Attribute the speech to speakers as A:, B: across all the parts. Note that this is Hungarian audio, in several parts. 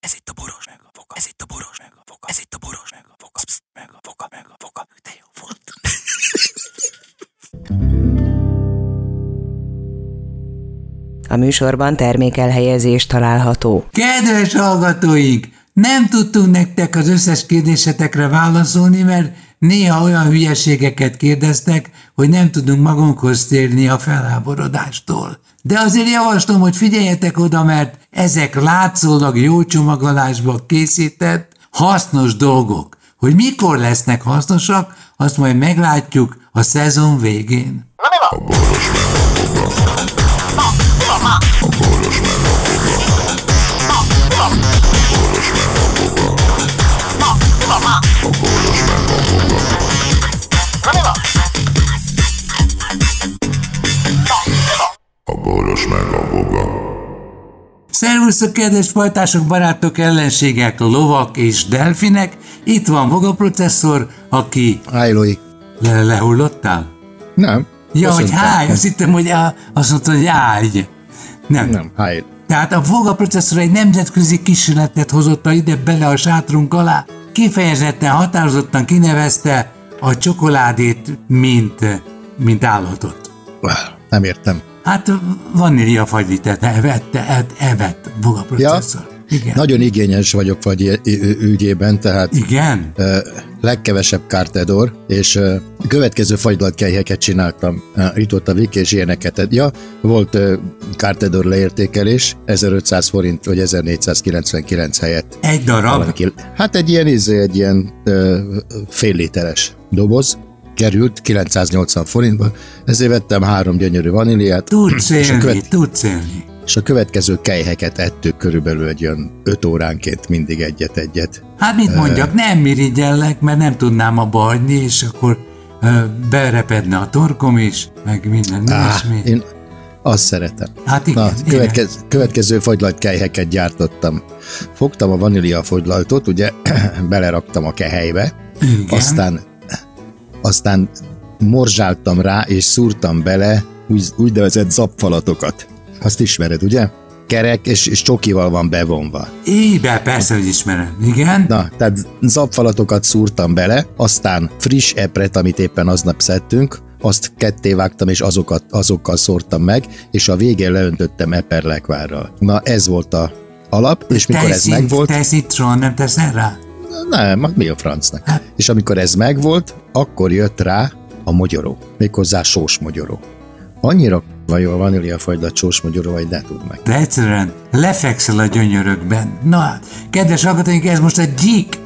A: Ez itt a boros meg a foka. Ez itt a boros meg a foka. Ez itt a boros meg a foka. Psz, meg a foka, meg a foka. De jó volt.
B: A műsorban termékelhelyezés található.
C: Kedves hallgatóink! Nem tudtunk nektek az összes kérdésetekre válaszolni, mert néha olyan hülyeségeket kérdeztek, hogy nem tudunk magunkhoz térni a felháborodástól. De azért javaslom, hogy figyeljetek oda, mert ezek látszólag jó csomagolásba készített, hasznos dolgok. Hogy mikor lesznek hasznosak, azt majd meglátjuk a szezon végén.
D: A boros meg a boga.
C: Szervusztok, kedves fajtások, barátok, ellenségek, lovak és delfinek. Itt van Voga processzor, aki...
E: Ájlói.
C: Le, lehullottál?
E: Nem.
C: Ja, hogy háj, azt hittem, hogy á, azt mondta, hogy ágy. Nem.
E: Nem, háj.
C: Tehát a Voga processzor egy nemzetközi kísérletet hozott a ide bele a sátrunk alá. Kifejezetten határozottan kinevezte a csokoládét, mint, mint állatot.
E: Nem értem.
C: Hát vanília fagylitet evette, et, evett Voga processzor. Igen.
E: Nagyon igényes vagyok vagy ügyében, tehát
C: Igen?
E: legkevesebb kártedor, és következő fagylatkelyheket csináltam. Itt ott a Viki és ilyeneket. Ja, volt kártedor leértékelés, 1500 forint vagy 1499 helyett.
C: Egy darab.
E: Valaki, hát egy ilyen, izé, egy ilyen fél literes doboz, került 980 forintba, ezért vettem három gyönyörű vaníliát,
C: Tudsz
E: és a,
C: élni,
E: követ,
C: tudsz élni.
E: és a következő kejheket ettük körülbelül egy olyan 5 óránként mindig egyet-egyet.
C: Hát mit mondjak, nem mirigyellek, mert nem tudnám abba hagyni, és akkor berepedne a torkom is, meg minden ilyesmi.
E: én azt szeretem.
C: Hát igen,
E: Na, következ, következő fagylaltkejheket gyártottam. Fogtam a vanília fagylaltot, ugye beleraktam a kehelybe,
C: Igen.
E: aztán, aztán morzsáltam rá, és szúrtam bele úgy, úgynevezett zapfalatokat. Azt ismered, ugye? Kerek és, és csokival van bevonva.
C: Ébe, persze, hogy ismerem. Igen?
E: Na, tehát zapfalatokat szúrtam bele, aztán friss epret, amit éppen aznap szedtünk, azt ketté vágtam, és azokat, azokkal szórtam meg, és a végén leöntöttem eperlekvárral. Na, ez volt a alap, és mikor ez
C: Tejszín-
E: megvolt,
C: Tejszintron nem teszel rá?
E: Nem, hát mi a francnak? És amikor ez megvolt, akkor jött rá a mogyoró, méghozzá sós mogyoró. Annyira van jó a vaníliafagylat sós mogyoró, hogy ne tudd meg.
C: De egyszerűen lefekszel a gyönyörökben. Na hát, kedves hallgatóink, ez most a Gyík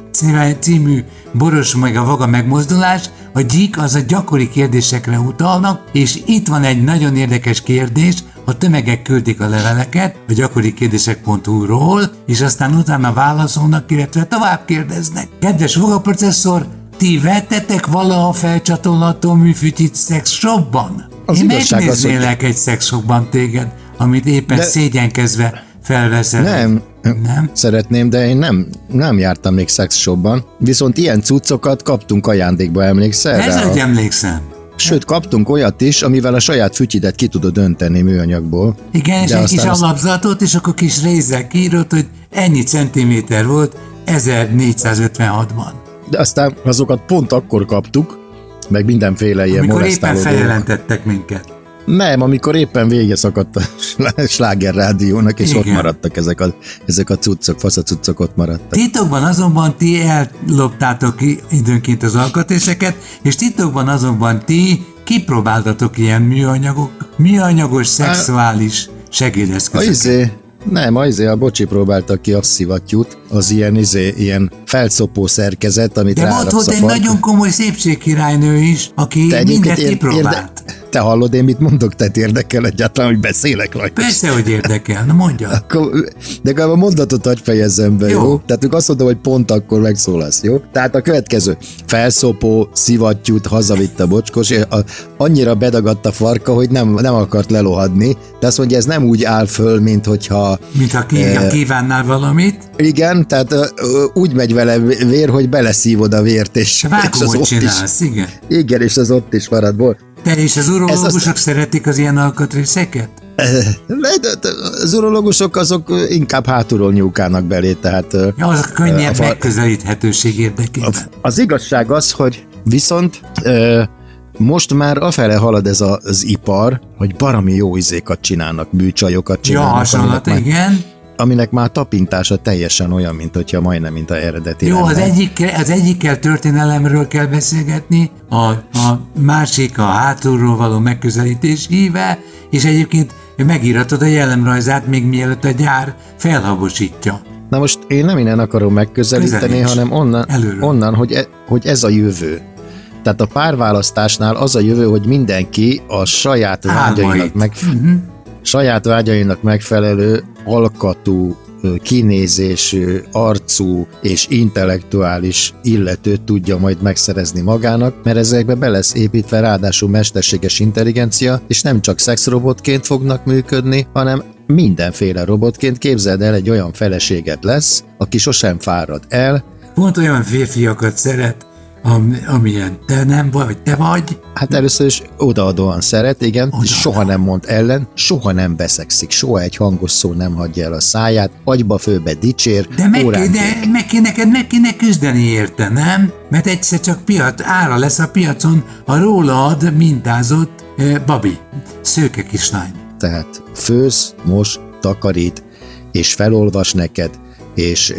C: című boros meg a vaga megmozdulás. A gyík az a gyakori kérdésekre utalnak, és itt van egy nagyon érdekes kérdés, a tömegek küldik a leveleket a gyakori kérdések.hu-ról, és aztán utána válaszolnak, illetve tovább kérdeznek. Kedves vogaprocesszor, ti vettetek valaha felcsatolható műfűtit sex shopban?
E: Az
C: Én
E: az, hogy-
C: megnéznélek egy szexshopban téged, amit éppen
E: De-
C: szégyenkezve felveszel.
E: Nem,
C: Nem?
E: Szeretném, de én nem, nem jártam még szexshopban. Viszont ilyen cuccokat kaptunk ajándékba, emlékszel
C: Ez hogy emlékszem.
E: Sőt, kaptunk olyat is, amivel a saját fütyidet ki tudod önteni műanyagból.
C: Igen, és egy kis
E: azt-
C: alapzatot, és akkor kis rézzel kiírott, hogy ennyi centiméter volt 1456-ban.
E: De aztán azokat pont akkor kaptuk, meg mindenféle ilyen
C: Amikor éppen feljelentettek minket.
E: Nem, amikor éppen vége szakadt a slá- sláger rádiónak, és
C: Igen.
E: ott maradtak ezek a, ezek a cuccok, faszacuccok ott maradtak.
C: Titokban azonban ti elloptátok időnként az alkatrészeket, és titokban azonban ti kipróbáltatok ilyen műanyagok, műanyagos szexuális
E: A
C: segédeszközöket.
E: izé, nem, a izé, a bocsi próbáltak ki a szivattyút, az ilyen, izé, ilyen felszopó szerkezet, amit
C: De volt,
E: a
C: egy nagyon komoly szépségkirálynő is, aki
E: Te
C: mindent
E: egyébként ér-
C: kipróbált.
E: Te hallod, én mit mondok, te érdekel egyáltalán, hogy beszélek rajta.
C: Persze, hogy érdekel. Na mondja.
E: Akkor, de legalább a mondatot hagy fejezzem be,
C: Jó.
E: jó? Tehát ők azt mondom, hogy pont akkor megszólalsz, jó? Tehát a következő. Felszopó, szivattyút hazavitt a bocskos, és a, annyira bedagadt a farka, hogy nem, nem akart lelohadni, de azt mondja, ez nem úgy áll föl, mint hogyha
C: Mint ha
E: Eh.
C: kívánnál valamit.
E: igen, tehát ö, úgy megy vele vér, hogy beleszívod a vért, és,
C: Te
E: és az ott
C: csinálsz, igen.
E: is, igen, és az ott is marad.
C: Te és az urológusok
E: azt-
C: szeretik az ilyen alkatrészeket?
E: De Az urológusok azok inkább hátulról nyúkálnak belé, tehát ö,
C: Ja, az könnyebb
E: A
C: megközelíthetőség érdekében.
E: az igazság az, hogy viszont most már afele halad ez az ipar, hogy barami jó izékat csinálnak, műcsajokat
C: Ja,
E: csinálnak,
C: hasonlat,
E: aminek, már,
C: igen.
E: Aminek már tapintása teljesen olyan, mint hogyha majdnem, mint a eredeti
C: Jó, az,
E: lenne.
C: egyik, az egyikkel történelemről kell beszélgetni, a, a másik a hátulról való megközelítés híve, és egyébként megíratod a jellemrajzát, még mielőtt a gyár felhabosítja.
E: Na most én nem innen akarom megközelíteni,
C: Közelíts.
E: hanem onnan,
C: Előről.
E: onnan hogy, e, hogy ez a jövő. Tehát a párválasztásnál az a jövő, hogy mindenki a saját vágyainak, meg,
C: Mhm.
E: saját vágyainak megfelelő alkatú, kinézésű, arcú és intellektuális illetőt tudja majd megszerezni magának, mert ezekbe be lesz építve ráadásul mesterséges intelligencia, és nem csak szexrobotként fognak működni, hanem mindenféle robotként. Képzeld el, egy olyan feleséget lesz, aki sosem fárad el,
C: Pont olyan férfiakat szeret, am, amilyen te nem vagy, te vagy.
E: Hát először is odaadóan szeret, igen,
C: Odaadóan.
E: soha nem mond ellen, soha nem beszekszik, soha egy hangos szó nem hagyja el a száját, agyba főbe dicsér,
C: De meg,
E: órán
C: de meg kéne, neked meg kéne küzdeni érte, nem? Mert egyszer csak piac, ára lesz a piacon a rólad mintázott eh, babi, szőke kislány.
E: Tehát főz, mos, takarít, és felolvas neked, és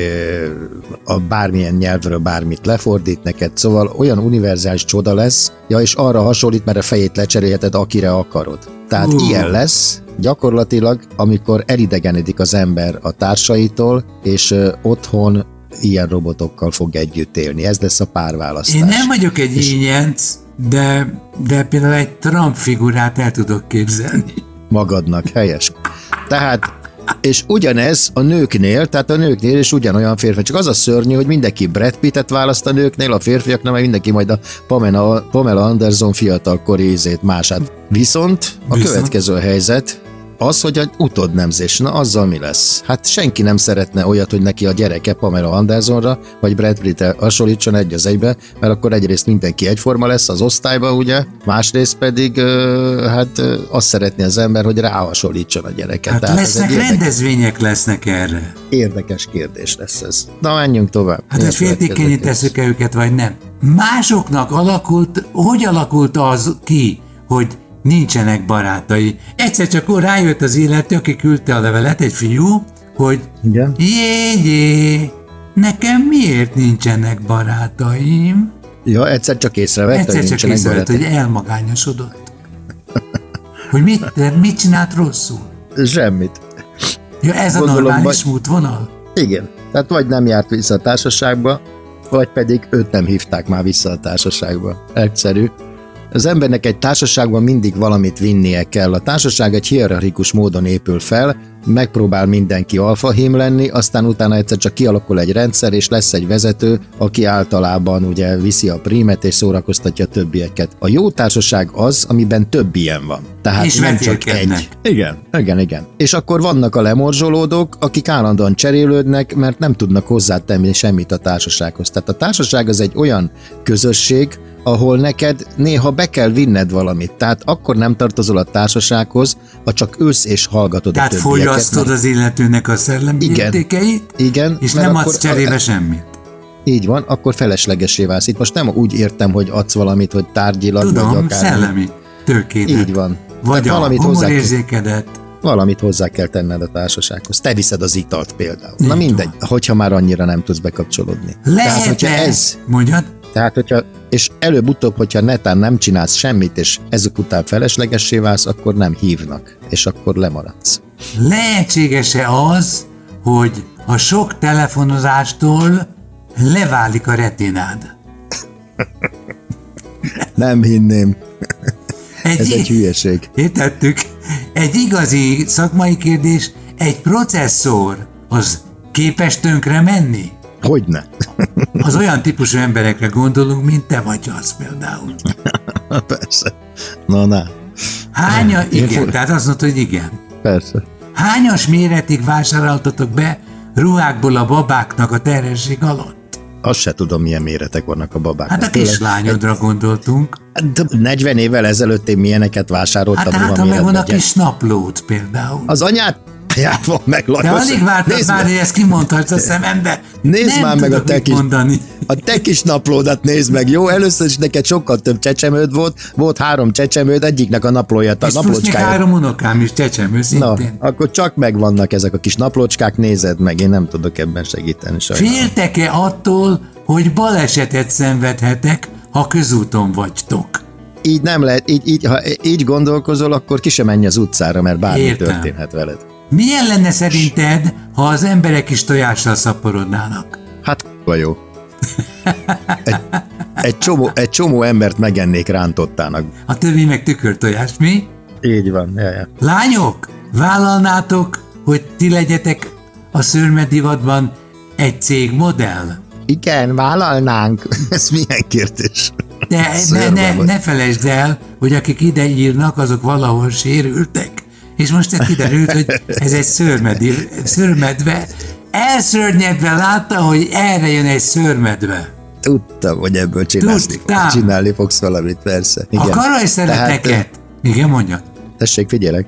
E: a bármilyen nyelvről bármit lefordít neked, szóval olyan univerzális csoda lesz, ja, és arra hasonlít, mert a fejét lecserélheted, akire akarod. Tehát uh. ilyen lesz, gyakorlatilag, amikor elidegenedik az ember a társait,tól és otthon ilyen robotokkal fog együtt élni. Ez lesz a párválasztás.
C: Én nem vagyok egy ínyenc, de, de például egy Trump figurát el tudok képzelni.
E: magadnak, helyes. Tehát, és ugyanez a nőknél, tehát a nőknél is ugyanolyan férfi. Csak az a szörnyű, hogy mindenki Brad Pittet választ a nőknél, a férfiaknál meg mindenki majd a Pamela, Pamela Anderson fiatalkori ízét mását. Viszont a
C: Viszont?
E: következő helyzet, az, hogy egy utódnemzés, na azzal mi lesz? Hát senki nem szeretne olyat, hogy neki a gyereke Pamela Andersonra, vagy Brad Pittre hasonlítson egy az egybe, mert akkor egyrészt mindenki egyforma lesz az osztályba, ugye, másrészt pedig hát azt szeretné az ember, hogy ráhasonlítson a gyereke.
C: Hát
E: Tehát
C: lesznek
E: érdekes,
C: rendezvények lesznek erre.
E: érdekes kérdés lesz ez. Na, menjünk tovább.
C: Hát hogy féltékenyé
E: kérdés?
C: tesszük-e őket, vagy nem? Másoknak alakult, hogy alakult az ki, hogy nincsenek barátai? Egyszer csak rájött az illető, aki küldte a levelet, egy fiú, hogy
E: Igen?
C: jé, jé, nekem miért nincsenek barátaim?
E: Ja, egyszer csak észrevette,
C: Egyszer
E: hogy
C: csak
E: nincsenek
C: észrevett,
E: barátai.
C: hogy elmagányosodott. Hogy mit, mit csinált rosszul?
E: Semmit.
C: Ja, ez a
E: Gondolom,
C: normális
E: vagy-
C: útvonal?
E: Igen. Tehát vagy nem járt vissza a társaságba, vagy pedig őt nem hívták már vissza a társaságba. Egyszerű. Az embernek egy társaságban mindig valamit vinnie kell. A társaság egy hierarchikus módon épül fel, megpróbál mindenki alfahím lenni, aztán utána egyszer csak kialakul egy rendszer, és lesz egy vezető, aki általában ugye viszi a prímet és szórakoztatja a többieket. A jó társaság az, amiben több ilyen van. Tehát
C: És
E: nem csak egy. Igen, igen, igen. És akkor vannak a lemorzsolódók, akik állandóan cserélődnek, mert nem tudnak hozzátenni semmit a társasághoz. Tehát a társaság az egy olyan közösség, ahol neked néha be kell vinned valamit. Tehát akkor nem tartozol a társasághoz, ha csak ülsz és hallgatod
C: Tehát
E: a többieket.
C: Fogyasztod
E: mert-
C: az illetőnek a szellemi
E: Igen.
C: értékeit,
E: Igen,
C: és nem adsz cserébe semmit.
E: Így van, akkor feleslegesé válsz. Itt most nem úgy értem, hogy adsz valamit, hogy tárgyilag, vagy
C: Tudom,
E: akár.
C: szellemi tőkédet.
E: Így van.
C: Vagy
E: Tehát
C: a
E: valamit hozzá kell-. Valamit hozzá kell tenned a társasághoz. Te viszed az italt például. Na
C: Így
E: mindegy, hogyha már annyira nem tudsz bekapcsolódni. Tehát, hogyha ez,
C: Mondjad?
E: Tehát, hogyha, és előbb-utóbb, hogyha netán nem csinálsz semmit, és ezek után feleslegessé válsz, akkor nem hívnak, és akkor lemaradsz.
C: Lehetséges-e az, hogy a sok telefonozástól leválik a retinád?
E: Nem hinném,
C: Egy,
E: ez egy hülyeség.
C: Értettük? Egy igazi szakmai kérdés, egy processzor az képes tönkre menni?
E: Hogyne?
C: Az olyan típusú emberekre gondolunk, mint te vagy az például.
E: persze. Na, na,
C: Hánya,
E: Én
C: igen,
E: fog-
C: tehát azt mondta, hogy igen.
E: persze.
C: Hányas méretig vásároltatok be ruhákból a babáknak a terhesség alatt?
E: azt se tudom, milyen méretek vannak a babák.
C: Hát a kislányodra gondoltunk.
E: Hát, 40 évvel ezelőtt én milyeneket vásároltam.
C: Hát hát, ha megvan a kis naplót például.
E: Az anyát van meg,
C: De alig vártad
E: Nézd
C: már,
E: meg-
C: hogy ezt kimondhatsz a szemembe.
E: Nézd
C: Nem
E: már meg a te kis,
C: mondani.
E: a te kis naplódat nézd meg, jó? Először is neked sokkal több csecsemőd volt, volt három csecsemőd, egyiknek a naplója, a
C: És
E: naplócskája.
C: három unokám is csecsemő
E: Na,
C: szintén.
E: akkor csak megvannak ezek a kis naplócskák, nézed meg, én nem tudok ebben segíteni sajnálom.
C: Féltek-e attól, hogy balesetet szenvedhetek, ha közúton vagytok?
E: Így nem lehet, így, így, ha így gondolkozol, akkor ki sem menj az utcára, mert bármi
C: Értem.
E: történhet veled.
C: Milyen lenne szerinted, ha az emberek is tojással szaporodnának?
E: Hát k***a jó. Egy, egy, csomó, egy csomó embert megennék rántottának.
C: A többi meg tükörtojás, mi?
E: Így van, ja, ja.
C: Lányok, vállalnátok, hogy ti legyetek a szőrmedivadban egy cég modell?
E: Igen, vállalnánk. Ez milyen kérdés?
C: De ne, ne, ne felejtsd el, hogy akik ide írnak, azok valahol sérültek. És most ez kiderült, hogy ez egy szőrmedve. Elszörnyedve látta, hogy erre jön egy szőrmedve.
E: Tudtam, hogy ebből csinálni,
C: Tudtál.
E: csinálni fogsz valamit, persze.
C: Igen. A karajszereteket.
E: Tehát,
C: Igen, mondjad.
E: tessék, figyelek.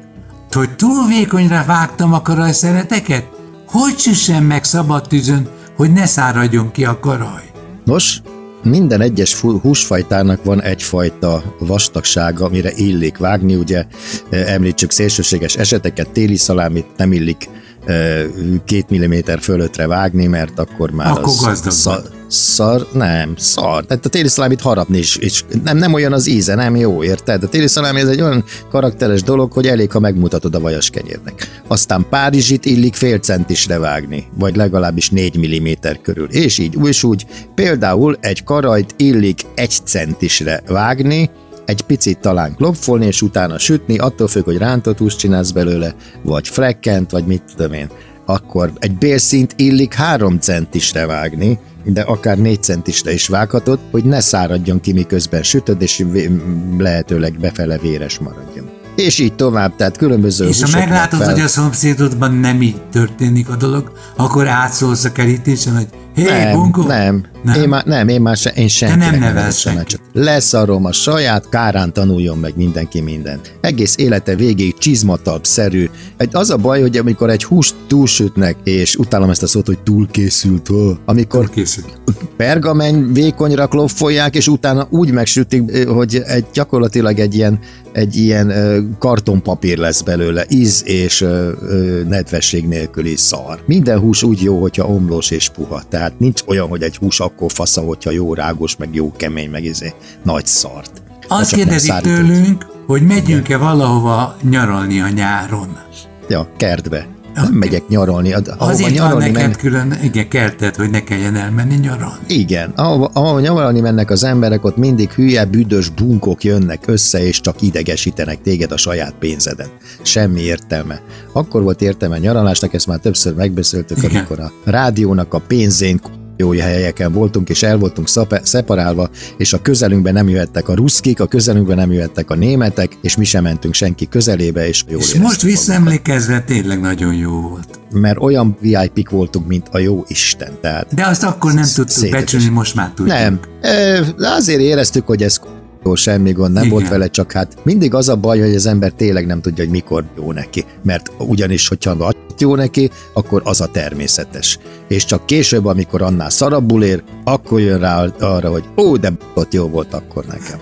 C: Hogy túl vékonyra vágtam a karajszereteket? Hogy süssem meg szabad tűzön, hogy ne száradjon ki a karaj?
E: Nos, minden egyes húsfajtának van egyfajta vastagsága, amire illik vágni, ugye eh, említsük szélsőséges eseteket, téli szalámit nem illik eh, két milliméter fölöttre vágni, mert akkor már
C: Akkor
E: az
C: gazdag
E: szar, nem, szar. Tehát a téli szalámit harapni is, is nem, nem olyan az íze, nem jó, érted? A téli szalámi ez egy olyan karakteres dolog, hogy elég, ha megmutatod a vajas kenyérnek. Aztán Párizsit illik fél centisre vágni, vagy legalábbis 4 mm körül. És így, és úgy. Például egy karajt illik egy centisre vágni, egy picit talán klopfolni, és utána sütni, attól függ, hogy rántott húst csinálsz belőle, vagy flekkent, vagy mit tudom én. Akkor egy bélszint illik 3 centisre vágni, de akár 4 centisre is vághatod, hogy ne száradjon ki, miközben sütöd, és lehetőleg befele véres maradjon. És így tovább, tehát különböző
C: És ha meglátod,
E: fel-
C: hogy a szomszédodban nem így történik a dolog, akkor átszólsz a kerítésen, hogy hé, hey,
E: nem, nem, nem, én már, nem, én már se, én senkinek
C: nem
E: nem
C: nevelsz senkit.
E: csak leszarom a saját, kárán tanuljon meg mindenki mindent. Egész élete végéig csizmatalpszerű. Egy, az a baj, hogy amikor egy húst túlsütnek, és utálom ezt a szót, hogy túlkészült, ó, amikor
C: Készült.
E: pergamen vékonyra klopfolják, és utána úgy megsütik, hogy egy, gyakorlatilag egy ilyen, egy ilyen kartonpapír lesz belőle, íz és nedvesség nélküli szar. Minden hús úgy jó, hogyha omlós és puha, tehát nincs olyan, hogy egy hús akkor fasza, hogyha jó rágos, meg jó kemény, meg izé, nagy szart.
C: Azt kérdezik tőlünk, hogy megyünk-e valahova nyaralni a nyáron.
E: Ja, kertbe. Nem megyek nyaralni. ahova
C: Azért van
E: nyaralni
C: neked
E: mennek-
C: külön, igen, kertet, hogy ne kelljen elmenni nyaralni.
E: Igen, ahova, ahova nyaralni mennek az emberek, ott mindig hülye, büdös bunkok jönnek össze, és csak idegesítenek téged a saját pénzeden. Semmi értelme. Akkor volt értelme nyaralásnak, ezt már többször megbeszéltük,
C: Igen.
E: amikor a rádiónak a pénzén jó helyeken voltunk, és el voltunk szape- szeparálva, és a közelünkben nem jöhettek a ruszkik, a közelünkben nem jöhettek a németek, és mi sem mentünk senki közelébe, és jól
C: És most
E: magunkat.
C: visszaemlékezve tényleg nagyon jó volt.
E: Mert olyan VIP-k voltunk, mint a jó Isten, tehát
C: De azt akkor nem tudtuk becsülni, most már tudjuk.
E: Nem. Azért éreztük, hogy ez semmi gond, nem
C: Igen.
E: volt vele, csak hát mindig az a baj, hogy az ember tényleg nem tudja, hogy mikor jó neki. Mert ugyanis, hogyha vagy jó neki, akkor az a természetes. És csak később, amikor annál szarabbul ér, akkor jön rá arra, hogy ó, de ott jó volt akkor nekem.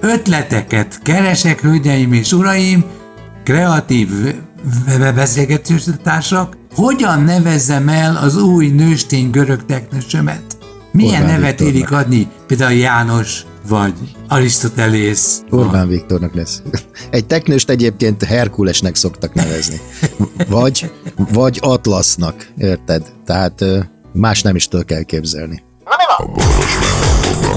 C: Ötleteket keresek, hölgyeim és uraim, kreatív beszélgetőtársak, hogyan nevezzem el az új nőstény görög teknősömet? Milyen
E: Orbán
C: nevet érik adni? Például János, vagy Arisztotelész.
E: Orbán Viktornak lesz. Egy teknőst egyébként Herkulesnek szoktak nevezni. Vagy, vagy Atlasznak, érted? Tehát más nem is tudok elképzelni.
D: A boros meg a boga.